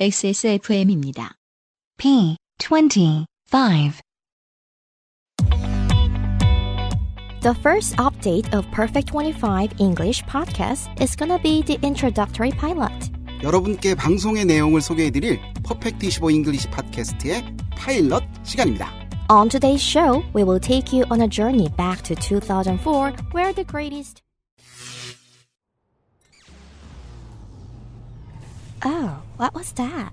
XSFM입니다. P 25 The first update of Perfect 25 English podcast is gonna be the introductory pilot. 여러분께 방송의 내용을 소개해드릴 퍼펙트 25 잉글리시 팟캐스트의 파일럿 시간입니다. On today's show, we will take you on a journey back to 2004, where the greatest. Oh, what was that?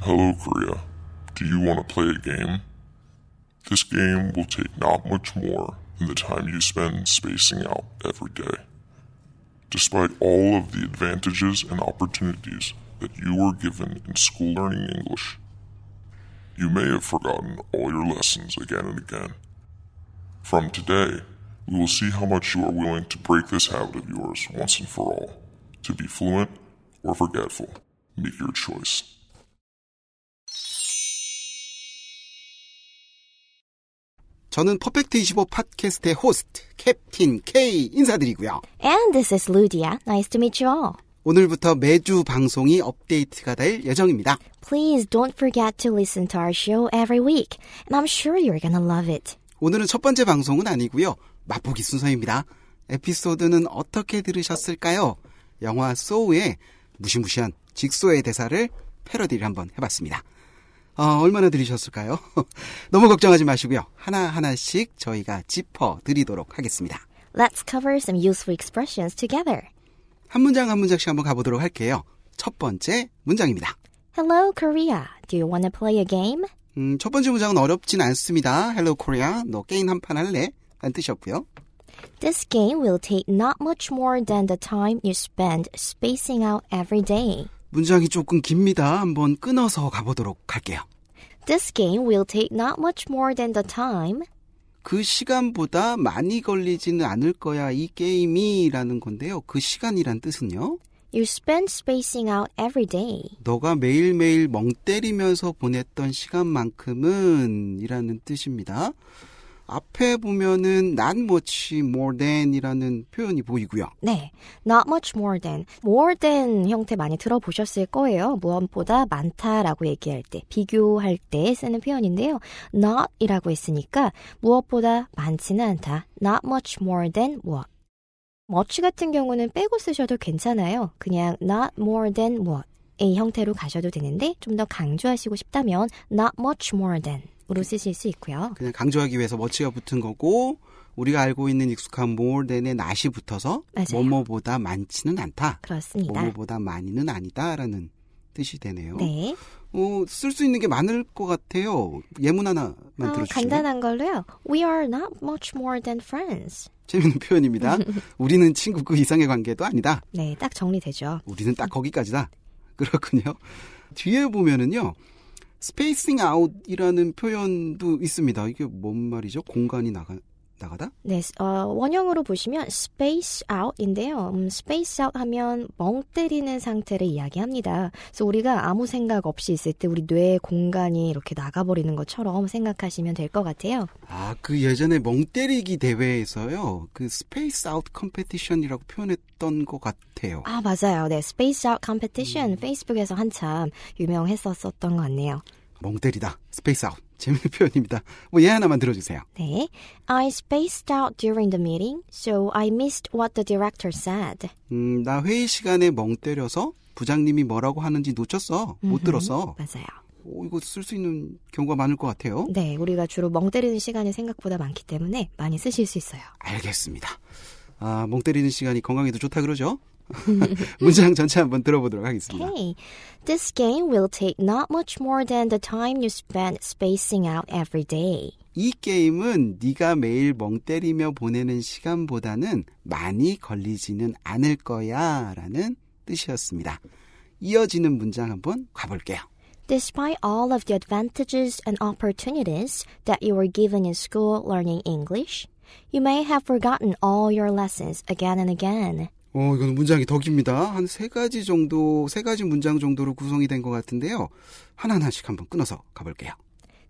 Hello, Korea. Do you want to play a game? This game will take not much more than the time you spend spacing out every day. Despite all of the advantages and opportunities that you were given in school learning English, you may have forgotten all your lessons again and again. From today, we will see how much you are willing to break this habit of yours once and for all. To be fluent or forgetful, make your choice. 저는 퍼펙트 25 팟캐스트의 호스트 캡틴 K 인사드리고요. And this is Ludia. Nice to meet you all. 오늘부터 매주 방송이 업데이트가 될 예정입니다. Please don't forget to listen to our show every week, and I'm sure you're gonna love it. 오늘은 첫 번째 방송은 아니고요. 맛보기 순서입니다. 에피소드는 어떻게 들으셨을까요? 영화 소우의 무시무시한 직소의 대사를 패러디를 한번 해봤습니다. 어, 얼마나 들으셨을까요? 너무 걱정하지 마시고요. 하나하나씩 저희가 짚어 드리도록 하겠습니다. Let's cover some useful expressions together. 한 문장 한 문장씩 한번 가보도록 할게요. 첫 번째 문장입니다. Hello, Korea. Do you want to play a game? 음, 첫 번째 문장은 어렵진 않습니다. Hello Korea, 너 게임 한 판 할래? 라는 뜻이었고요. This game will take not much more than the time you spend spacing out every day. 문장이 조금 깁니다. 한번 끊어서 가보도록 할게요. This game will take not much more than the time 그 시간보다 많이 걸리지는 않을 거야 이 게임이라는 건데요. 그 시간이란 뜻은요. you spend spacing out every day. 너가 매일매일 멍 때리면서 보냈던 시간만큼은 이라는 뜻입니다. 앞에 보면은 not much more than이라는 표현이 보이고요. 네, not much more than, more than 형태 많이 들어보셨을 거예요. 무엇보다 많다라고 얘기할 때, 비교할 때 쓰는 표현인데요. not이라고 했으니까 무엇보다 많지는 않다. not much more than what. much 같은 경우는 빼고 쓰셔도 괜찮아요. 그냥 not more than what. 이 형태로 가셔도 되는데 좀 더 강조하시고 싶다면 not much more than 으로 쓰실 수 있고요. 그냥 강조하기 위해서 머치가 붙은 거고 우리가 알고 있는 익숙한 more than의 not이 붙어서 맞아요. 뭐뭐보다 많지는 않다. 그렇습니다. 뭐뭐보다 많이는 아니다라는 뜻이 되네요. 네. 어, 쓸 수 있는 게 많을 것 같아요. 예문 하나만 아, 들어주시면 간단한 걸로요. We are not much more than friends. 재밌는 표현입니다. 우리는 친구 그 이상의 관계도 아니다. 네, 딱 정리되죠. 우리는 딱 거기까지다. 그렇군요. 뒤에 보면은요. Spacing out이라는 표현도 있습니다. 이게 뭔 말이죠? 공간이 나가 나가다? 네, 어, 원형으로 보시면 space out인데요. 음, space out 하면 멍 때리는 상태를 이야기합니다. 그래서 우리가 아무 생각 없이 있을 때 우리 뇌의 공간이 이렇게 나가버리는 것처럼 생각하시면 될 것 같아요. 아, 그 예전에 멍 때리기 대회에서요. 그 space out competition이라고 표현했던 것 같아요. 아, 맞아요. 네, space out competition 페이스북에서 한참 유명했었었던 것 같네요. 멍 때리다. space out. 재밌는 표현입니다. 뭐 예 하나만 들어주세요. 네. I spaced out during the meeting, so I missed what the director said. 음, 나 회의 시간에 멍 때려서 부장님이 뭐라고 하는지 놓쳤어. 못 들었어. 맞아요. 오, 이거 쓸 수 있는 경우가 많을 것 같아요. 네, 우리가 주로 멍 때리는 시간이 생각보다 많기 때문에 많이 쓰실 수 있어요. 알겠습니다. 아, 멍 때리는 시간이 건강에도 좋다 그러죠? 문장 전체 한번 들어보도록 하겠습니다. Okay. This game will take not much more than the time you spend spacing out every day. 이 게임은 네가 매일 멍 때리며 보내는 시간보다는 많이 걸리지는 않을 거야 라는 뜻이었습니다. 이어지는 문장 한번 가볼게요. Despite all of the advantages and opportunities that you were given in school learning English, you may have forgotten all your lessons again and again. 어, 이건 문장이 더 깁니다. 한 세 가지 정도, 세 가지 문장 정도로 구성이 된 것 같은데요. 하나하나씩 한번 끊어서 가볼게요.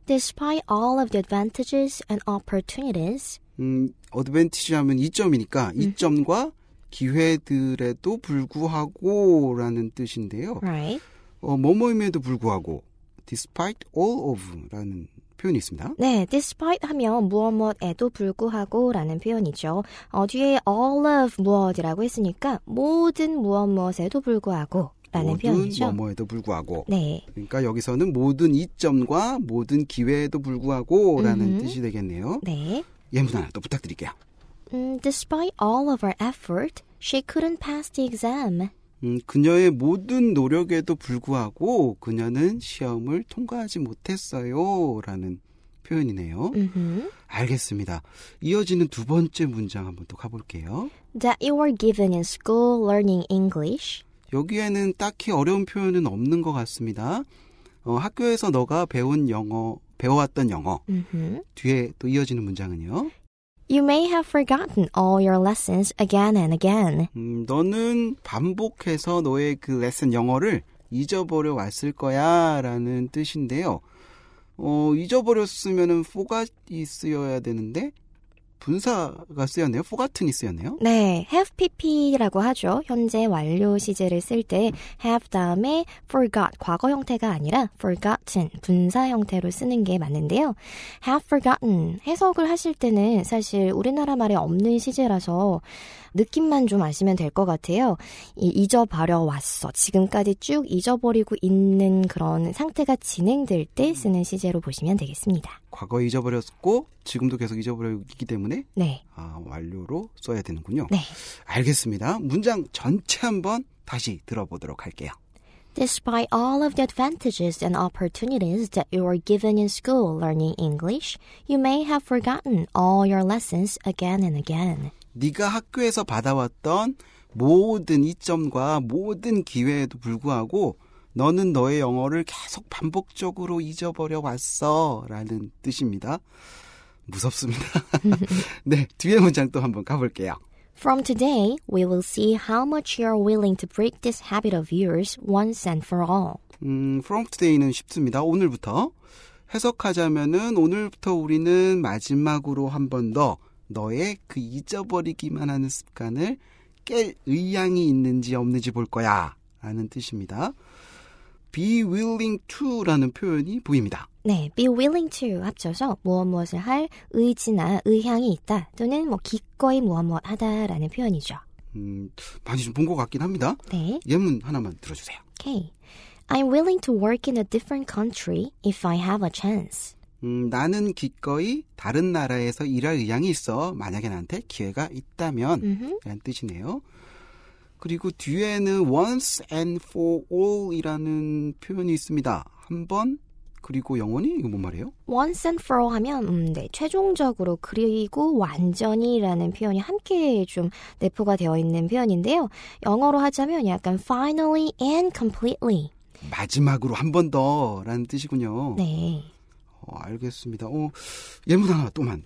Despite all of the advantages and opportunities, 음, 어드밴티지 하면 이점이니까 이점과 기회들에도 불구하고라는 뜻인데요. Right. 어, 뭐뭐임에도 불구하고 despite all of라는 표현이 있습니다. 네, despite 하면 무엇 무엇에도 불구하고라는 표현이죠. 어, 뒤에 all of 무엇이라고 했으니까 모든 무엇 무엇에도 불구하고 라는 모든 표현이죠. 뭐뭐에도 불구하고. 네, 그러니까 여기서는 모든 이점과 모든 기회에도 불구하고라는 음흠. 뜻이 되겠네요. 네. 예문 하나 또 부탁드릴게요. 음, despite all of our effort, she couldn't pass the exam. 음, 그녀의 모든 노력에도 불구하고 그녀는 시험을 통과하지 못했어요. 라는 표현이네요. 음흠. 알겠습니다. 이어지는 두 번째 문장 한번 또 가볼게요. That you were given in school learning English. 여기에는 딱히 어려운 표현은 없는 것 같습니다. 어, 학교에서 너가 배운 영어, 배워왔던 영어. 음흠. 뒤에 또 이어지는 문장은요. You may have forgotten all your lessons again and again. 음, 너는 반복해서 너의 그 레슨 영어를 잊어버려 왔을 거야 라는 뜻인데요. 어, 잊어버렸으면은 forgot이 쓰여야 되는데 분사가 쓰였네요. forgotten이 쓰였네요. 네, have pp라고 하죠. 현재 완료 시제를 쓸 때 have 다음에 forgot 과거 형태가 아니라 forgotten 분사 형태로 쓰는 게 맞는데요. have forgotten 해석을 하실 때는 사실 우리나라 말에 없는 시제라서 느낌만 좀 아시면 될 것 같아요. 이 잊어버려 왔어. 지금까지 쭉 잊어버리고 있는 그런 상태가 진행될 때 쓰는 시제로 보시면 되겠습니다. 과거에 잊어버렸고 지금도 계속 잊어버리고 있기 때문에 네. 아, 완료로 써야 되는군요. 네. 알겠습니다. 문장 전체 한번 다시 들어보도록 할게요. Despite all of the advantages and opportunities that you were given in school learning English, you may have forgotten all your lessons again and again. 네가 학교에서 받아왔던 모든 이점과 모든 기회에도 불구하고 너는 너의 영어를 계속 반복적으로 잊어버려 왔어 라는 뜻입니다. 무섭습니다. 네, 뒤에 문장 또 한번 가볼게요. From today, we will see how much you are willing to break this habit of yours once and for all. 음, from today는 쉽습니다. 오늘부터. 해석하자면은 오늘부터 우리는 마지막으로 한 번 더 너의 그 잊어버리기만 하는 습관을 깰 의향이 있는지 없는지 볼 거야. 라는 뜻입니다. Be willing to라는 표현이 보입니다. 네, be willing to 합쳐서 무엇 무엇을 할 의지나 의향이 있다 또는 뭐 기꺼이 무엇 무엇 하다라는 표현이죠. 음, 많이 좀 본 것 같긴 합니다. 네, 예문 하나만 들어주세요. okay. I'm willing to work in a different country if I have a chance. 음, 나는 기꺼이 다른 나라에서 일할 의향이 있어. 만약에 나한테 기회가 있다면. 라는 뜻이네요. 그리고 뒤에는 once and for all 이라는 표현이 있습니다. 한 번, 그리고 영원히? 이거 뭔 말이에요? once and for all 하면 음, 네, 최종적으로 그리고 완전히라는 표현이 함께 좀 내포가 되어 있는 표현인데요. 영어로 하자면 약간 finally and completely. 마지막으로 한 번 더 라는 뜻이군요. 네. 어, 알겠습니다. 어, 예문 하나 또만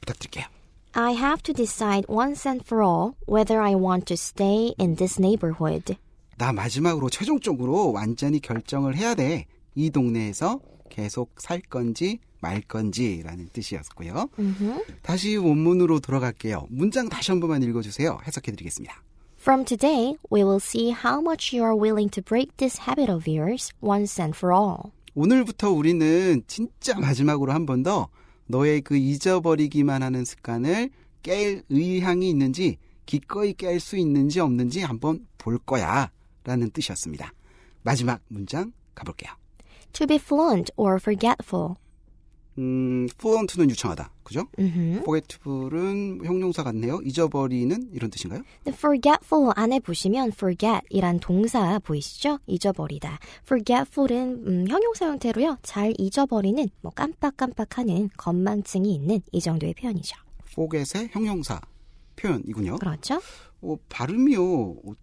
부탁드릴게요. I have to decide once and for all whether I want to stay in this neighborhood. 나 마지막으로 최종적으로 완전히 결정을 해야 돼. 이 동네에서 계속 살 건지 말 건지 라는 뜻이었고요. 음흠. 다시 원문으로 돌아갈게요. 문장 다시 한 번만 읽어주세요. 해석해드리겠습니다. From today, we will see how much you are willing to break this habit of yours once and for all. 오늘부터 우리는 진짜 마지막으로 한 번 더 너의 그 잊어버리기만 하는 습관을 깰 의향이 있는지 기꺼이 깰 수 있는지 없는지 한번 볼 거야 라는 뜻이었습니다. 마지막 문장 가볼게요. To be fluent or forgetful. 음, fluent는 유창하다. 그죠? forgetful은 형용사 같네요. 잊어버리는 이런 뜻인가요? 근데 forgetful 안에 보시면 forget이란 동사 보이시죠? 잊어버리다. forgetful은 음, 형용사 형태로요. 잘 잊어버리는 뭐 깜빡깜빡하는 건망증이 있는 이 정도의 표현이죠. forget의 형용사 표현이군요. 그렇죠? 어, 발음이요. 어,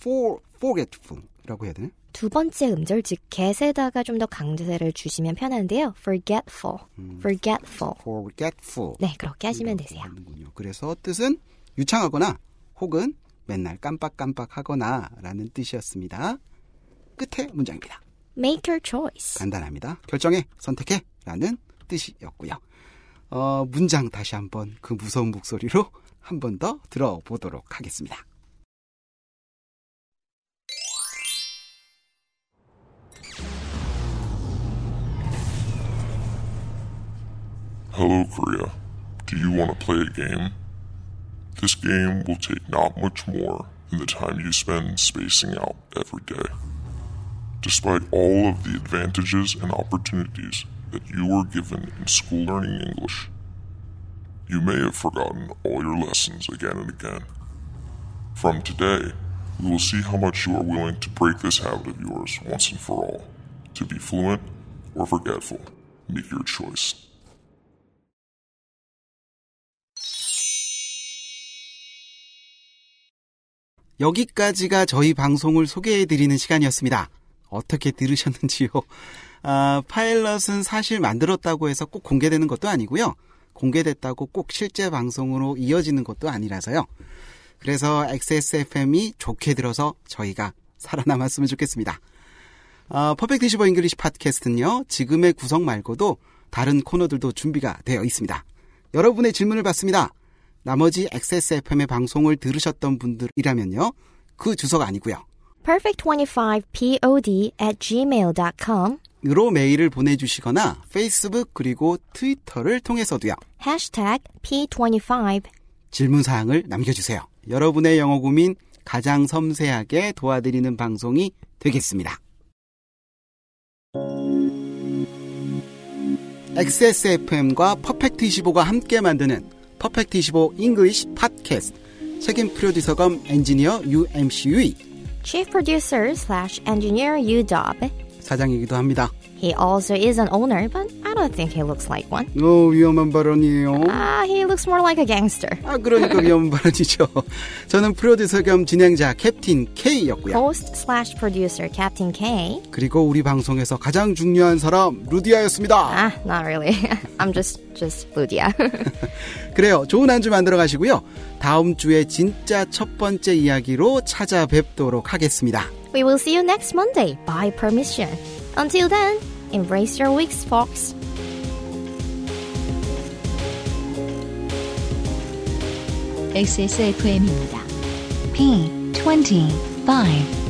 for, forgetful이 라고 해야 되나? 두 번째 음절 즉 get에다가 좀 더 강세를 주시면 편한데요. forgetful. forgetful. forgetful. 네, 그렇게 하시면 되세요. 하는군요. 그래서 뜻은 유창하거나 혹은 맨날 깜빡깜빡하거나 라는 뜻이었습니다. 끝에 문장입니다. make your choice. 간단합니다. 결정해, 선택해 라는 뜻이었고요. 어, 문장 다시 한번 그 무서운 목소리로 한 번 더 들어보도록 하겠습니다. Hello, Korea. Do you want to play a game? This game will take not much more than the time you spend spacing out every day. Despite all of the advantages and opportunities that you were given in school learning English, you may have forgotten all your lessons again and again. From today, we will see how much you are willing to break this habit of yours once and for all. To be fluent or forgetful, make your choice. 여기까지가 저희 방송을 소개해드리는 시간이었습니다. 어떻게 들으셨는지요? 아, 파일럿은 사실 만들었다고 해서 꼭 공개되는 것도 아니고요. 공개됐다고 꼭 실제 방송으로 이어지는 것도 아니라서요. 그래서 XSFM이 좋게 들어서 저희가 살아남았으면 좋겠습니다. 아, Perfect 이십오 English 팟캐스트는요. 지금의 구성 말고도 다른 코너들도 준비가 되어 있습니다. 여러분의 질문을 받습니다. 나머지 XSFM의 방송을 들으셨던 분들이라면요. 그 주소가 아니고요. perfect25pod at gmail.com 으로 메일을 보내주시거나 페이스북 그리고 트위터를 통해서도요. hashtag p25 질문사항을 남겨주세요. 여러분의 영어 고민 가장 섬세하게 도와드리는 방송이 되겠습니다. XSFM과 Perfect25가 함께 만드는 Perfect 25 English 팟캐스트 책임 프로듀서 겸 엔지니어 UMC의 chief producer slash engineer U-Dob. 사장이기도 합니다. He also is an owner, but I don't think he looks like one. 오, 위험한 발언이에요. Ah, he looks more like a gangster. 아, 그러니까 위험한 발언이죠. 저는 프로듀서 겸 진행자 캡틴 K였고요. Host slash producer Captain K. 그리고 우리 방송에서 가장 중요한 사람 루디아였습니다. Ah, not really. I'm just just Ludia. 그래요. 좋은 한 주 만들어 가시고요. 다음 주에 진짜 첫 번째 이야기로 찾아뵙도록 하겠습니다. we will see you next Monday by permission. Until then, embrace your weeks, folks. XSFM입니다. P25